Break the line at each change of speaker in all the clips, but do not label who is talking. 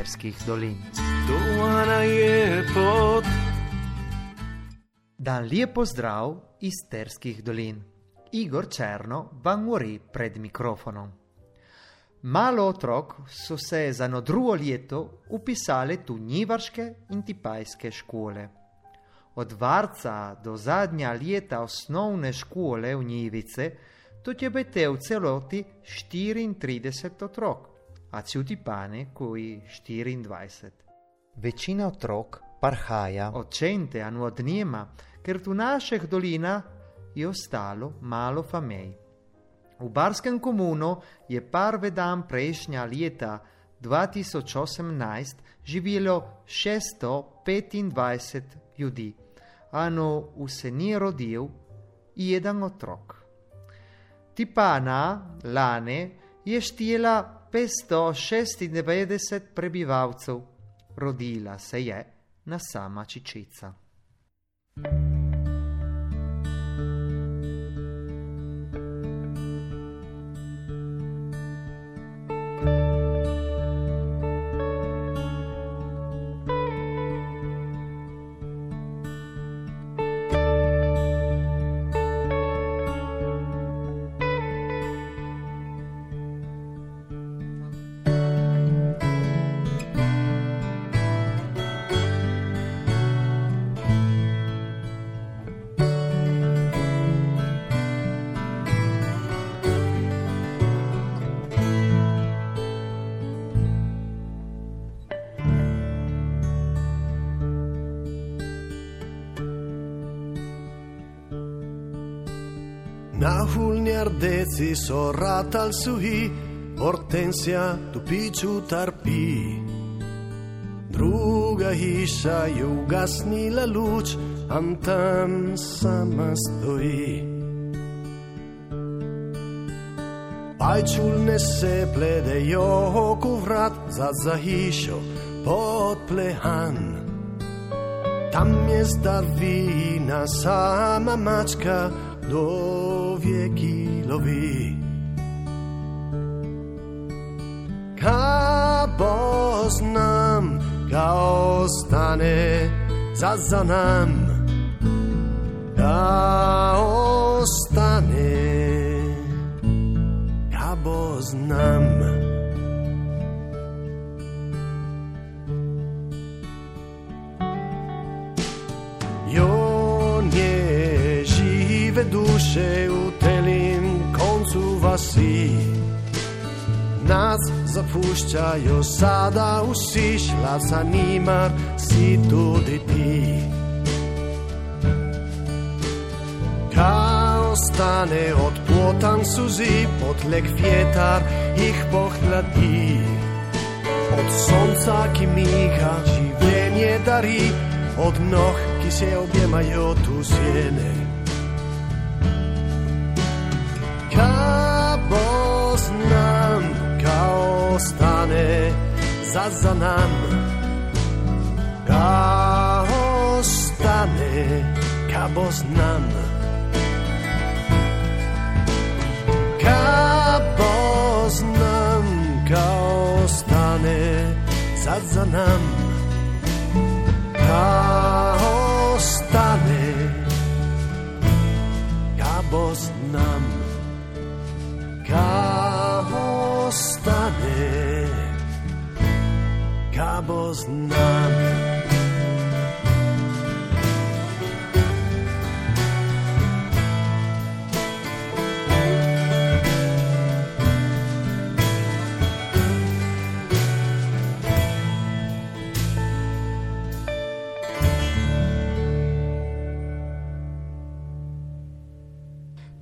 sterskih dolin. Dan lepo zdrav iz sterskih dolin. Igor Černo vam govori pred mikrofonom. Malo otrok so se za no drugo leto upisali tu njivarske in tipajske škole. Od varca do zadnja leta osnovne škole v Njivice, to je bete v celoti 34 otrok, a ciuti pane koji 24. Večina otrok parhaja od cente a od njema, ker tu naših dolina je ostalo malo famej. V Barskem komunu je prvi dan prejšnja leta 2018 živelo 625 ljudi, ano vse ni rodil jeden otrok. Tipana lane je štela 596 prebivalcev, rodila se je na sama čičica.
Na hulnjar deci so ratal suhi, hortensija tu piču tarpi. Druga hiša je ugasnila luč, Antan sama stoji. Pajčulne se pledejo oko vrat za za hišo pod plehan. Tam je zdavina sama mačka do wieki lowi. Ka poznam, ka ostane za za nam. Ka ostane, ka poznam. Žive duše u vasi. Nas zapuščajo sada vsi šla za nimar si tudi ti. Kaj ostane od potan suzi potlek vjetar jih pohladi. Od sonca ki miha življenje dari Od noh ki se objemajo tu sjene ostane za za nam. Ja ostane kabo znam. Znam kao ostane za za nam. Ja ostane kabo znam. Kao ostane cabos na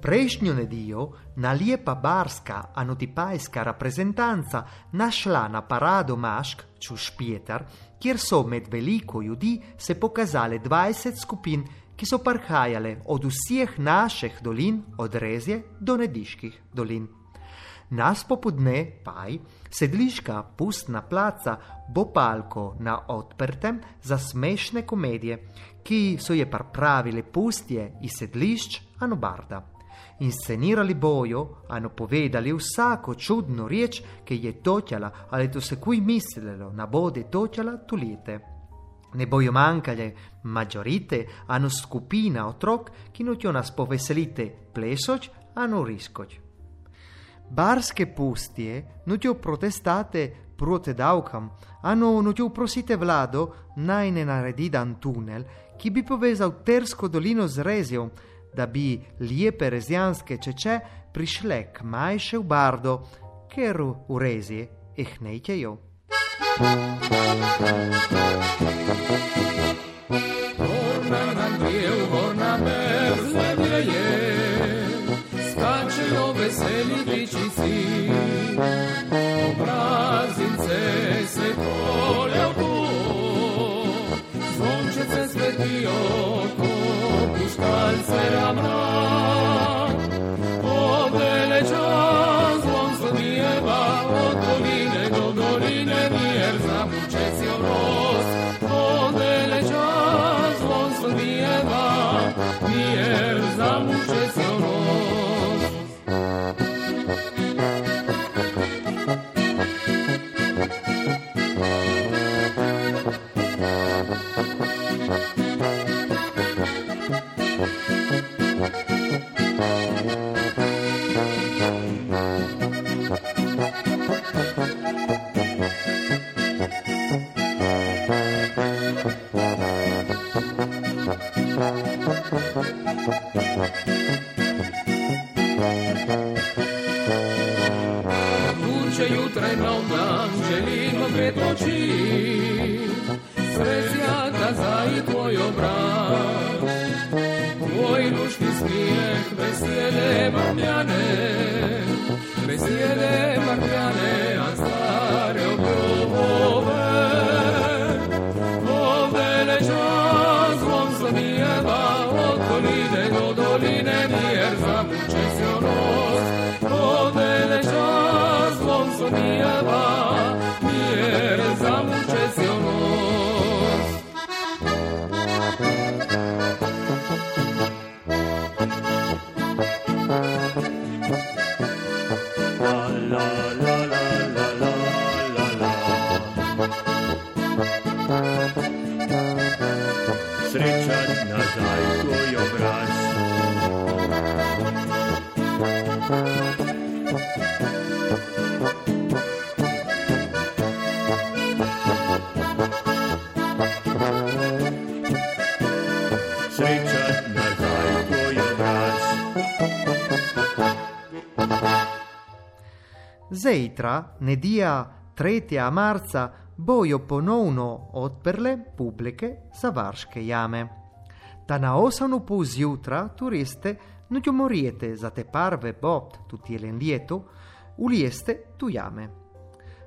Prejšnjo nedeljo na lepa barska anotipajska reprezentanca našla na parado Mašk čuš Pietar, kjer so med veliko ljudi se pokazale 20 skupin, ki so prhajale od vseh naših dolin, od Rezje do Nediških dolin. Nas popodne paj, sedliška pustna placa, bo palko na odprtem za smešne komedije, ki so je pripravile pustje iz sedlišč Anobarda. Inscenirali bojo, hanno povedali vsako čudno riječ, ki je točala, ali to se kuj mislilo, na bode točala tulite. Ne bojo manjkale mađorite, hanno skupina otrok, ki nutjo nas poveselite plesoč, hanno riskoč. Barske pustije nutjo protestate proti davkam, hanno nutjo prosite vlado naj ne naredi dan tunel, ki bi povezal Tersko dolino z Rezijo, da bi lepe rezijanske čeče prišle k majše v Bardo, ker v Reziji jih nećejo.
Gorna jutra
je nova, želimo dve marmiane, bestie de marmiane. Tvoj obraz. Srečan nazaj tvoj obraz.
Zejtra, nedija 3. marca, bojo ponovno odprle publike za varške jame. Ta na osam pol zjutra turiste nutjo morijete za te parve bot tudi jelen leto, ulijeste tu jame.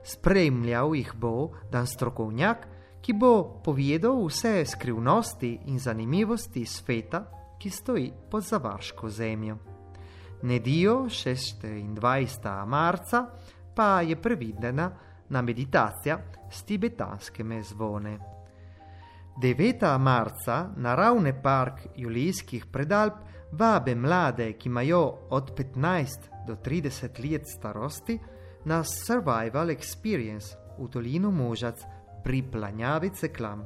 Spremljal jih bo dan strokovnjak, ki bo povedal vse skrivnosti in zanimivosti sveta, ki stoji pod zavarško zemljo. Nedijo 26. marca pa je previdena na meditacija s tibetanskimi zvone. 9. marca naravni park Julijskih predalp vabe mlade, ki imajo od 15 do 30 let starosti, na survival experience v dolino Možac pri planjavi Ceklam.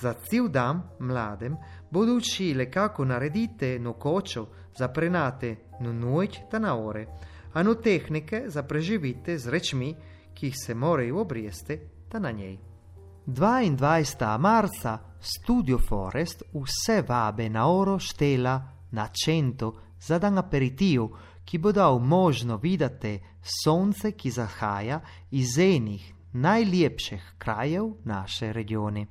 Za cel dan mladem bodo učili, kako narediti nokočo za prenate no noč ta na ore, a no tehnike za preživite z rečmi, ki jih se morajo obresti ta na njej. 22. marca Studio Forest vse vabe na oro štela na cento za dan aperitivo, ki bo dal možno videti sonce, ki zahaja iz enih najlepših krajev naše regioni.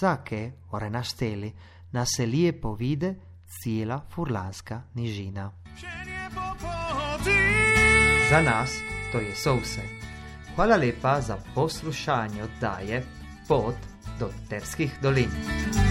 Zake, ore našteli, nas se lepo vide cela furlanska nižina. Za nas to je so vse. Hvala lepa za poslušanje oddaje Pot do Terskih dolin.